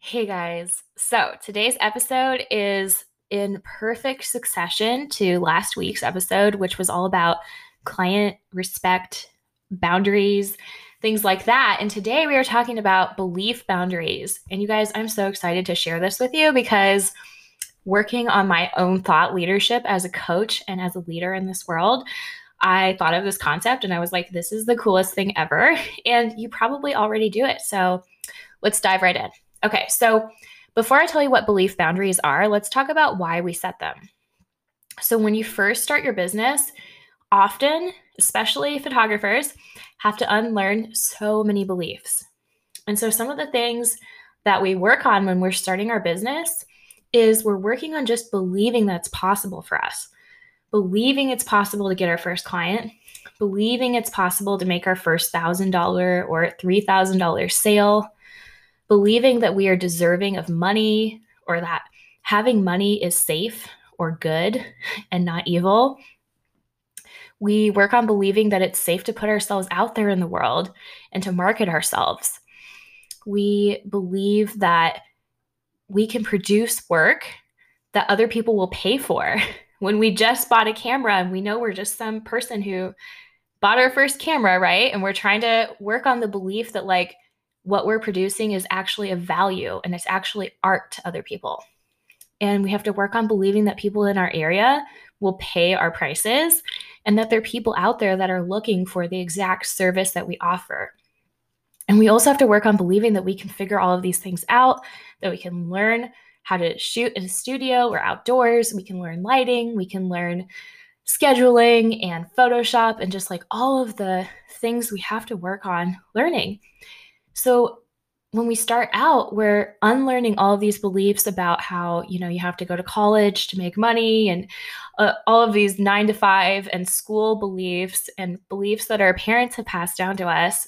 Hey guys. So today's episode is in perfect succession to last week's episode, which was all about client respect, boundaries, things like that. And today we are talking about belief boundaries. And you guys, I'm so excited to share this with you because working on my own thought leadership as a coach and as a leader in this world, I thought of this concept and I was like, this is the coolest thing ever. And you probably already do it. So let's dive right in. Okay, so before I tell you what belief boundaries are, let's talk about why we set them. So, when you first start your business, often, especially photographers, have to unlearn so many beliefs. And so, some of the things that we work on when we're starting our business is we're working on just believing that's possible for us, believing it's possible to get our first client, believing it's possible to make our first $1,000 or $3,000 sale believing that we are deserving of money or that having money is safe or good and not evil. We work on believing that it's safe to put ourselves out there in the world and to market ourselves. We believe that we can produce work that other people will pay for. When we just bought a camera and we know we're just some person who bought our first camera, right? And we're trying to work on the belief that, like, what we're producing is actually a value and it's actually art to other people. And we have to work on believing that people in our area will pay our prices and that there are people out there that are looking for the exact service that we offer. And we also have to work on believing that we can figure all of these things out, that we can learn how to shoot in a studio or outdoors, we can learn lighting, we can learn scheduling and Photoshop and just like all of the things we have to work on learning. So when we start out, we're unlearning all of these beliefs about how, you know, you have to go to college to make money and uh, all of these nine to five and school beliefs and beliefs that our parents have passed down to us.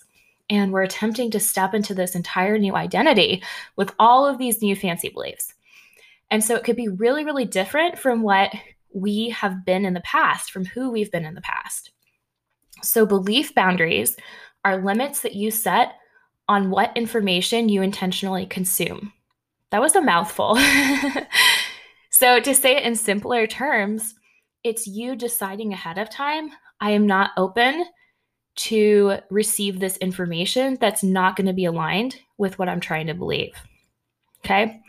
And we're attempting to step into this entire new identity with all of these new fancy beliefs. And so it could be really, really different from what we have been in the past, from who we've been in the past. So, belief boundaries are limits that you set on what information you intentionally consume. That was a mouthful. so, to say it in simpler terms, it's you deciding ahead of time I am not open to receive this information that's not going to be aligned with what I'm trying to believe. Okay.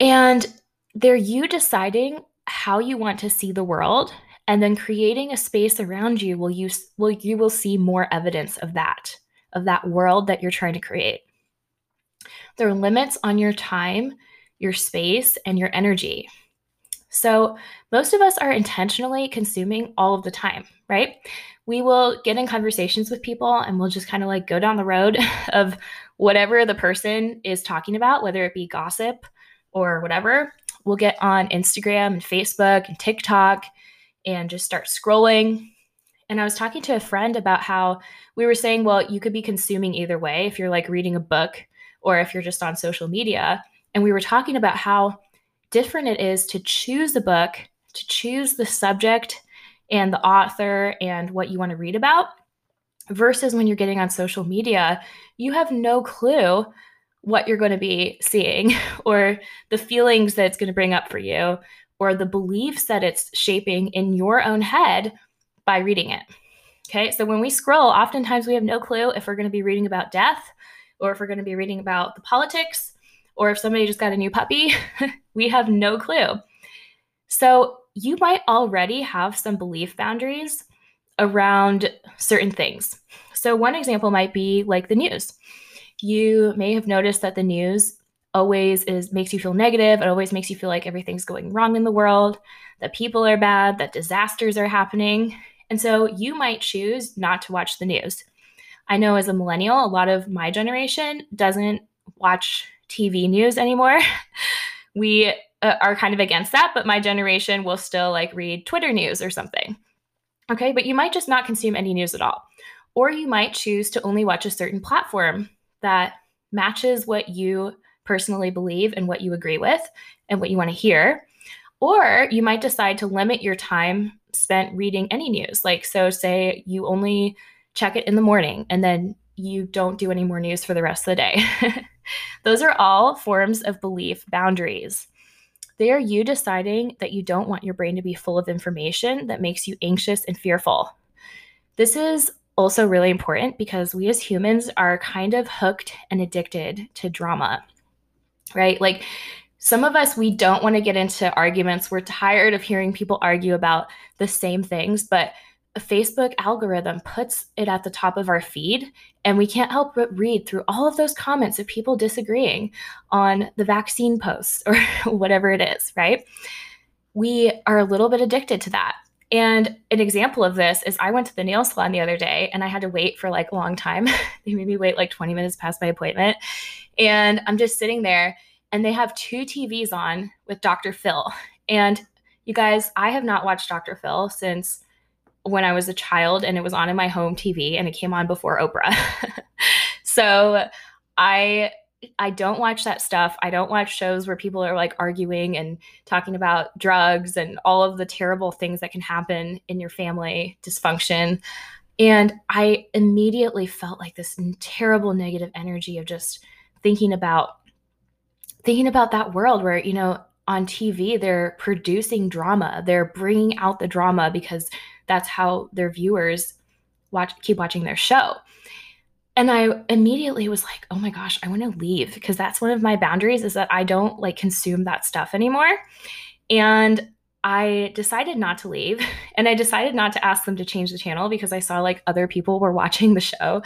And they're you deciding how you want to see the world and then creating a space around you will you will you will see more evidence of that of that world that you're trying to create. There are limits on your time, your space, and your energy. So, most of us are intentionally consuming all of the time, right? We will get in conversations with people and we'll just kind of like go down the road of whatever the person is talking about, whether it be gossip or whatever. We'll get on Instagram and Facebook and TikTok and just start scrolling and I was talking to a friend about how we were saying, well, you could be consuming either way if you're like reading a book or if you're just on social media. And we were talking about how different it is to choose a book, to choose the subject and the author and what you want to read about versus when you're getting on social media, you have no clue what you're going to be seeing or the feelings that it's going to bring up for you or the beliefs that it's shaping in your own head by reading it. Okay, so when we scroll, oftentimes we have no clue if we're going to be reading about death or if we're going to be reading about the politics or if somebody just got a new puppy. we have no clue. So you might already have some belief boundaries around certain things. So, one example might be like the news. You may have noticed that the news always is makes you feel negative. It always makes you feel like everything's going wrong in the world, that people are bad, that disasters are happening. And so you might choose not to watch the news. I know as a millennial, a lot of my generation doesn't watch TV news anymore. we uh, are kind of against that, but my generation will still like read Twitter news or something. Okay, but you might just not consume any news at all. Or you might choose to only watch a certain platform that matches what you personally believe and what you agree with and what you want to hear. Or you might decide to limit your time spent reading any news. Like, so say you only check it in the morning and then you don't do any more news for the rest of the day. Those are all forms of belief boundaries. They are you deciding that you don't want your brain to be full of information that makes you anxious and fearful. This is also really important because we as humans are kind of hooked and addicted to drama, right? Like some of us, we don't want to get into arguments. We're tired of hearing people argue about the same things, but a Facebook algorithm puts it at the top of our feed, and we can't help but read through all of those comments of people disagreeing on the vaccine posts or whatever it is, right? We are a little bit addicted to that. And an example of this is I went to the nail salon the other day and I had to wait for like a long time. they made me wait like 20 minutes past my appointment. And I'm just sitting there and they have two TVs on with Dr. Phil. And you guys, I have not watched Dr. Phil since when I was a child and it was on in my home TV and it came on before Oprah. so I I don't watch that stuff. I don't watch shows where people are like arguing and talking about drugs and all of the terrible things that can happen in your family dysfunction. And I immediately felt like this terrible negative energy of just thinking about thinking about that world where, you know, on TV they're producing drama. They're bringing out the drama because that's how their viewers watch keep watching their show. And I immediately was like, "Oh my gosh, I want to leave because that's one of my boundaries is that I don't like consume that stuff anymore." And I decided not to leave and I decided not to ask them to change the channel because I saw like other people were watching the show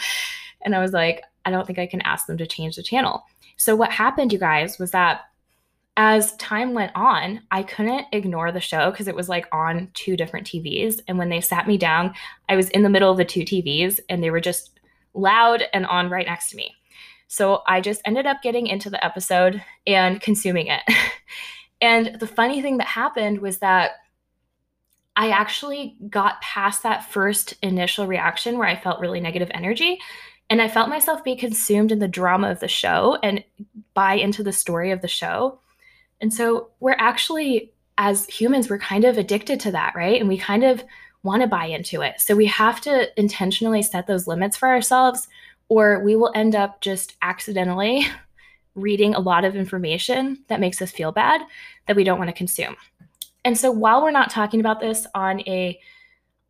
and I was like, I don't think I can ask them to change the channel. So what happened you guys was that as time went on, I couldn't ignore the show because it was like on two different TVs. And when they sat me down, I was in the middle of the two TVs and they were just loud and on right next to me. So I just ended up getting into the episode and consuming it. and the funny thing that happened was that I actually got past that first initial reaction where I felt really negative energy. And I felt myself be consumed in the drama of the show and buy into the story of the show. And so we're actually, as humans, we're kind of addicted to that, right? And we kind of want to buy into it. So we have to intentionally set those limits for ourselves, or we will end up just accidentally reading a lot of information that makes us feel bad that we don't want to consume. And so while we're not talking about this on a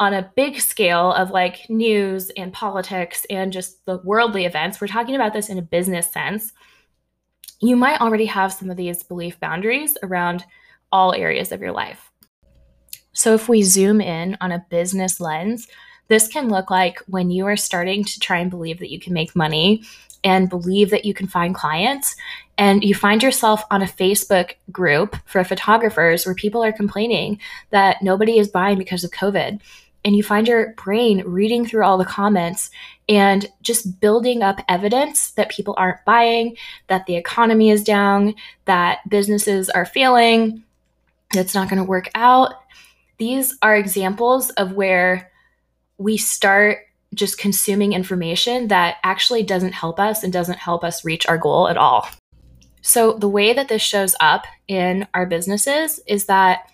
on a big scale of like news and politics and just the worldly events, we're talking about this in a business sense you might already have some of these belief boundaries around all areas of your life. So, if we zoom in on a business lens, this can look like when you are starting to try and believe that you can make money and believe that you can find clients, and you find yourself on a Facebook group for photographers where people are complaining that nobody is buying because of COVID and you find your brain reading through all the comments and just building up evidence that people aren't buying, that the economy is down, that businesses are failing, that's not going to work out. These are examples of where we start just consuming information that actually doesn't help us and doesn't help us reach our goal at all. So, the way that this shows up in our businesses is that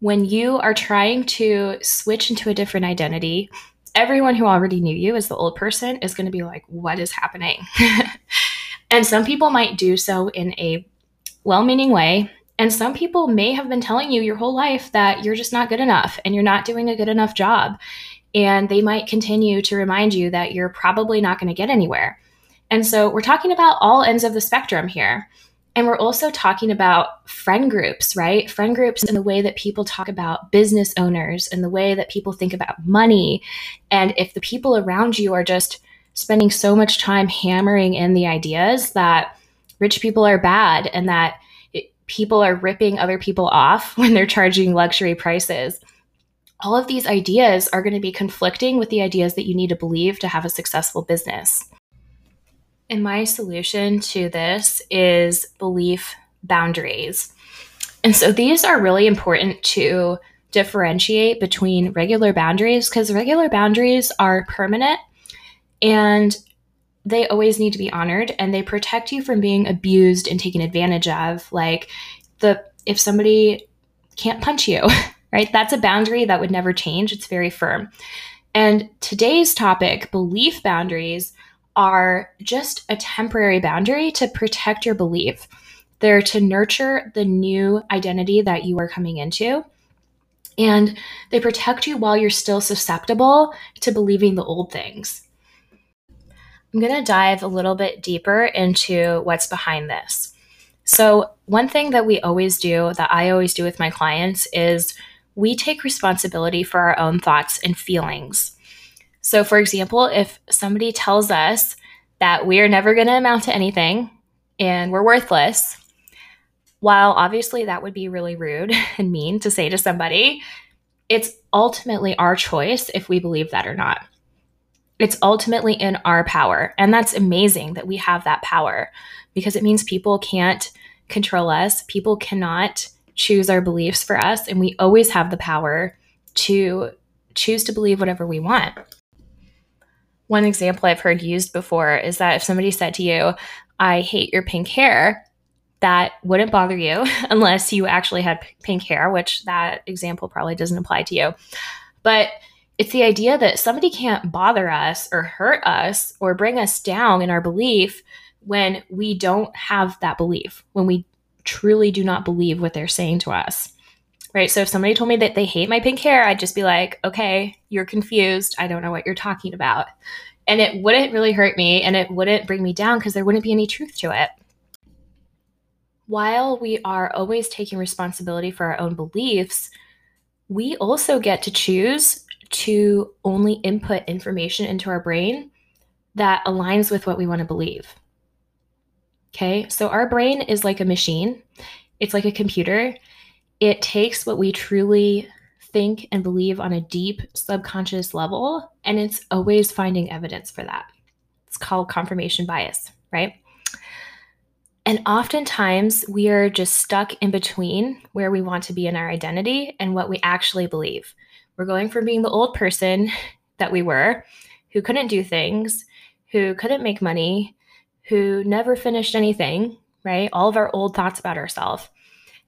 when you are trying to switch into a different identity, everyone who already knew you as the old person is going to be like, what is happening? and some people might do so in a well meaning way. And some people may have been telling you your whole life that you're just not good enough and you're not doing a good enough job. And they might continue to remind you that you're probably not going to get anywhere. And so we're talking about all ends of the spectrum here. And we're also talking about friend groups, right? Friend groups and the way that people talk about business owners and the way that people think about money. And if the people around you are just spending so much time hammering in the ideas that rich people are bad and that it, people are ripping other people off when they're charging luxury prices. All of these ideas are going to be conflicting with the ideas that you need to believe to have a successful business. And my solution to this is belief boundaries. And so these are really important to differentiate between regular boundaries because regular boundaries are permanent and they always need to be honored and they protect you from being abused and taken advantage of. Like the if somebody can't punch you right? That's a boundary that would never change. It's very firm. And today's topic belief boundaries are just a temporary boundary to protect your belief. They're to nurture the new identity that you are coming into. And they protect you while you're still susceptible to believing the old things. I'm going to dive a little bit deeper into what's behind this. So, one thing that we always do, that I always do with my clients, is we take responsibility for our own thoughts and feelings. So, for example, if somebody tells us that we are never going to amount to anything and we're worthless, while obviously that would be really rude and mean to say to somebody, it's ultimately our choice if we believe that or not it's ultimately in our power. And that's amazing that we have that power because it means people can't control us. People cannot choose our beliefs for us. And we always have the power to choose to believe whatever we want. One example I've heard used before is that if somebody said to you, I hate your pink hair, that wouldn't bother you unless you actually had pink hair, which that example probably doesn't apply to you. But it's the idea that somebody can't bother us or hurt us or bring us down in our belief when we don't have that belief, when we truly do not believe what they're saying to us. Right. So if somebody told me that they hate my pink hair, I'd just be like, okay, you're confused. I don't know what you're talking about. And it wouldn't really hurt me and it wouldn't bring me down because there wouldn't be any truth to it. While we are always taking responsibility for our own beliefs, we also get to choose to only input information into our brain that aligns with what we want to believe. Okay, so our brain is like a machine, it's like a computer. It takes what we truly think and believe on a deep subconscious level, and it's always finding evidence for that. It's called confirmation bias, right? And oftentimes we are just stuck in between where we want to be in our identity and what we actually believe. We're going from being the old person that we were, who couldn't do things, who couldn't make money, who never finished anything, right? All of our old thoughts about ourselves.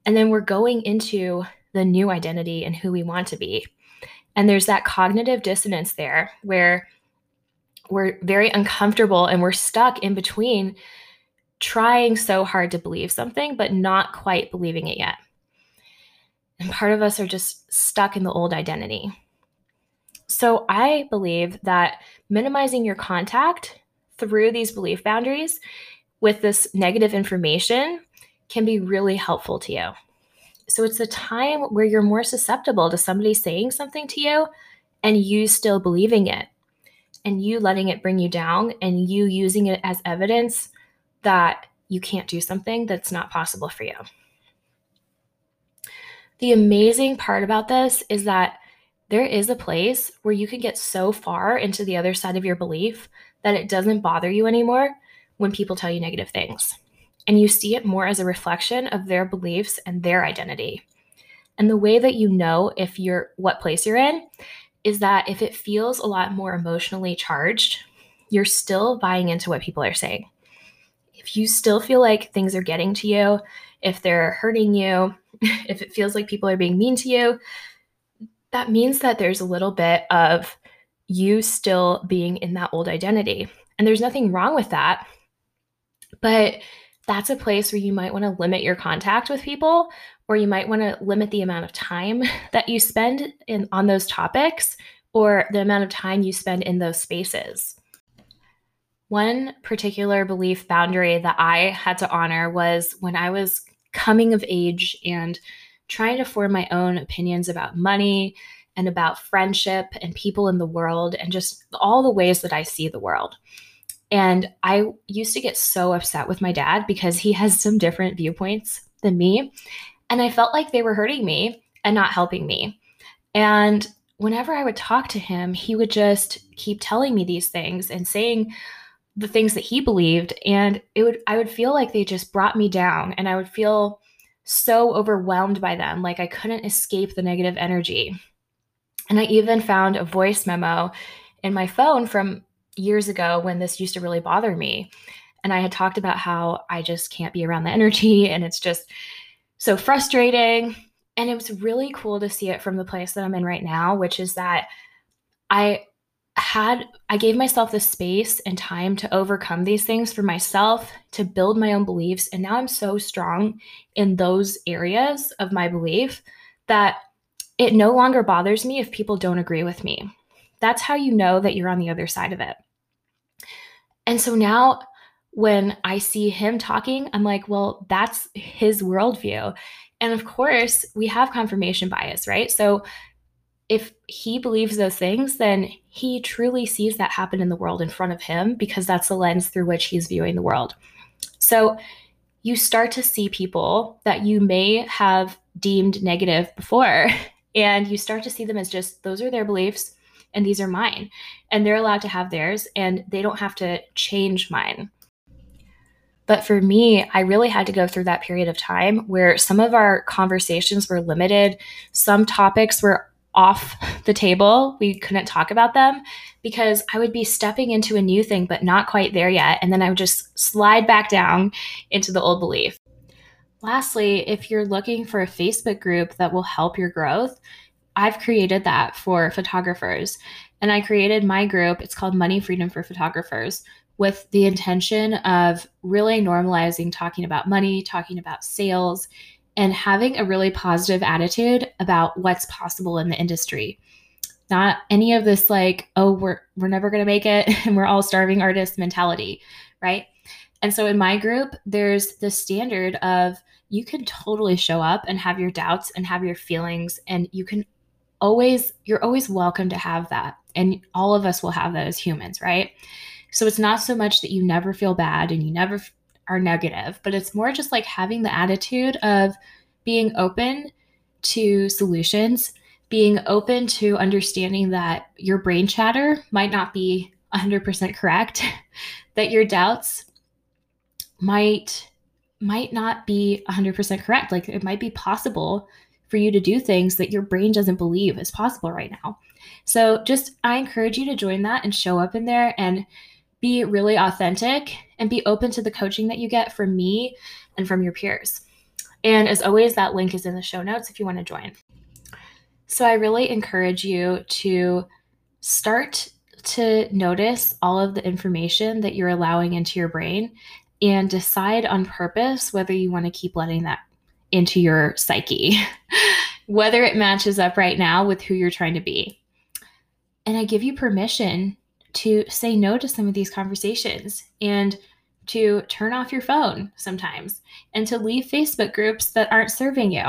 And then we're going into the new identity and who we want to be. And there's that cognitive dissonance there where we're very uncomfortable and we're stuck in between trying so hard to believe something, but not quite believing it yet. And part of us are just stuck in the old identity. So I believe that minimizing your contact through these belief boundaries with this negative information can be really helpful to you. So it's a time where you're more susceptible to somebody saying something to you and you still believing it and you letting it bring you down and you using it as evidence that you can't do something that's not possible for you. The amazing part about this is that there is a place where you can get so far into the other side of your belief that it doesn't bother you anymore when people tell you negative things. And you see it more as a reflection of their beliefs and their identity. And the way that you know if you're what place you're in is that if it feels a lot more emotionally charged, you're still buying into what people are saying. If you still feel like things are getting to you, if they're hurting you, if it feels like people are being mean to you, that means that there's a little bit of you still being in that old identity. And there's nothing wrong with that. But that's a place where you might want to limit your contact with people or you might want to limit the amount of time that you spend in on those topics or the amount of time you spend in those spaces. One particular belief boundary that I had to honor was when I was coming of age and trying to form my own opinions about money and about friendship and people in the world and just all the ways that I see the world. And I used to get so upset with my dad because he has some different viewpoints than me. And I felt like they were hurting me and not helping me. And whenever I would talk to him, he would just keep telling me these things and saying the things that he believed and it would I would feel like they just brought me down and I would feel so overwhelmed by them like I couldn't escape the negative energy. And I even found a voice memo in my phone from years ago when this used to really bother me. And I had talked about how I just can't be around the energy and it's just so frustrating. And it was really cool to see it from the place that I'm in right now, which is that I had I gave myself the space and time to overcome these things for myself, to build my own beliefs, and now I'm so strong in those areas of my belief that it no longer bothers me if people don't agree with me. That's how you know that you're on the other side of it. And so now when I see him talking, I'm like, well, that's his worldview. And of course, we have confirmation bias, right? So if he believes those things, then he truly sees that happen in the world in front of him because that's the lens through which he's viewing the world. So you start to see people that you may have deemed negative before, and you start to see them as just those are their beliefs and these are mine. And they're allowed to have theirs and they don't have to change mine. But for me, I really had to go through that period of time where some of our conversations were limited. Some topics were off the table. We couldn't talk about them because I would be stepping into a new thing, but not quite there yet. And then I would just slide back down into the old belief. Lastly, if you're looking for a Facebook group that will help your growth, I've created that for photographers. And I created my group, it's called Money Freedom for Photographers, with the intention of really normalizing talking about money, talking about sales, and having a really positive attitude about what's possible in the industry. Not any of this like, oh, we're we're never going to make it and we're all starving artists mentality, right? And so in my group, there's the standard of you can totally show up and have your doubts and have your feelings and you can always you're always welcome to have that. And all of us will have that as humans, right? So it's not so much that you never feel bad and you never are negative, but it's more just like having the attitude of being open to solutions, being open to understanding that your brain chatter might not be 100% correct, that your doubts might might not be 100% correct. Like it might be possible for you to do things that your brain doesn't believe is possible right now. So just I encourage you to join that and show up in there and be really authentic and be open to the coaching that you get from me and from your peers. And as always, that link is in the show notes if you want to join. So I really encourage you to start to notice all of the information that you're allowing into your brain and decide on purpose whether you want to keep letting that into your psyche, whether it matches up right now with who you're trying to be. And I give you permission to say no to some of these conversations and to turn off your phone sometimes and to leave Facebook groups that aren't serving you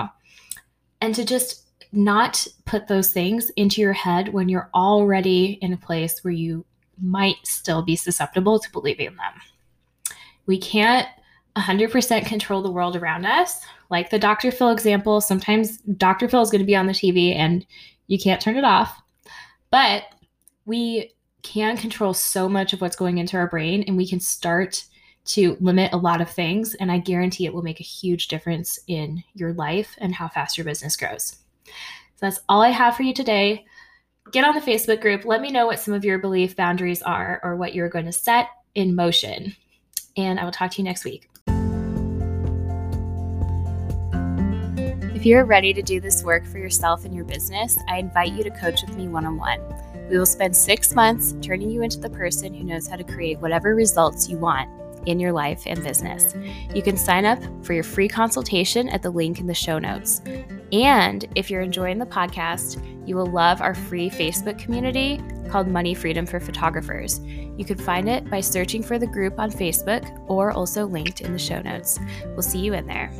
and to just not put those things into your head when you're already in a place where you might still be susceptible to believing them. We can't 100% control the world around us. Like the Dr. Phil example, sometimes Dr. Phil is going to be on the TV and you can't turn it off. But we can control so much of what's going into our brain and we can start to limit a lot of things and i guarantee it will make a huge difference in your life and how fast your business grows so that's all i have for you today get on the facebook group let me know what some of your belief boundaries are or what you're going to set in motion and i will talk to you next week if you're ready to do this work for yourself and your business i invite you to coach with me one-on-one we will spend six months turning you into the person who knows how to create whatever results you want in your life and business. You can sign up for your free consultation at the link in the show notes. And if you're enjoying the podcast, you will love our free Facebook community called Money Freedom for Photographers. You can find it by searching for the group on Facebook or also linked in the show notes. We'll see you in there.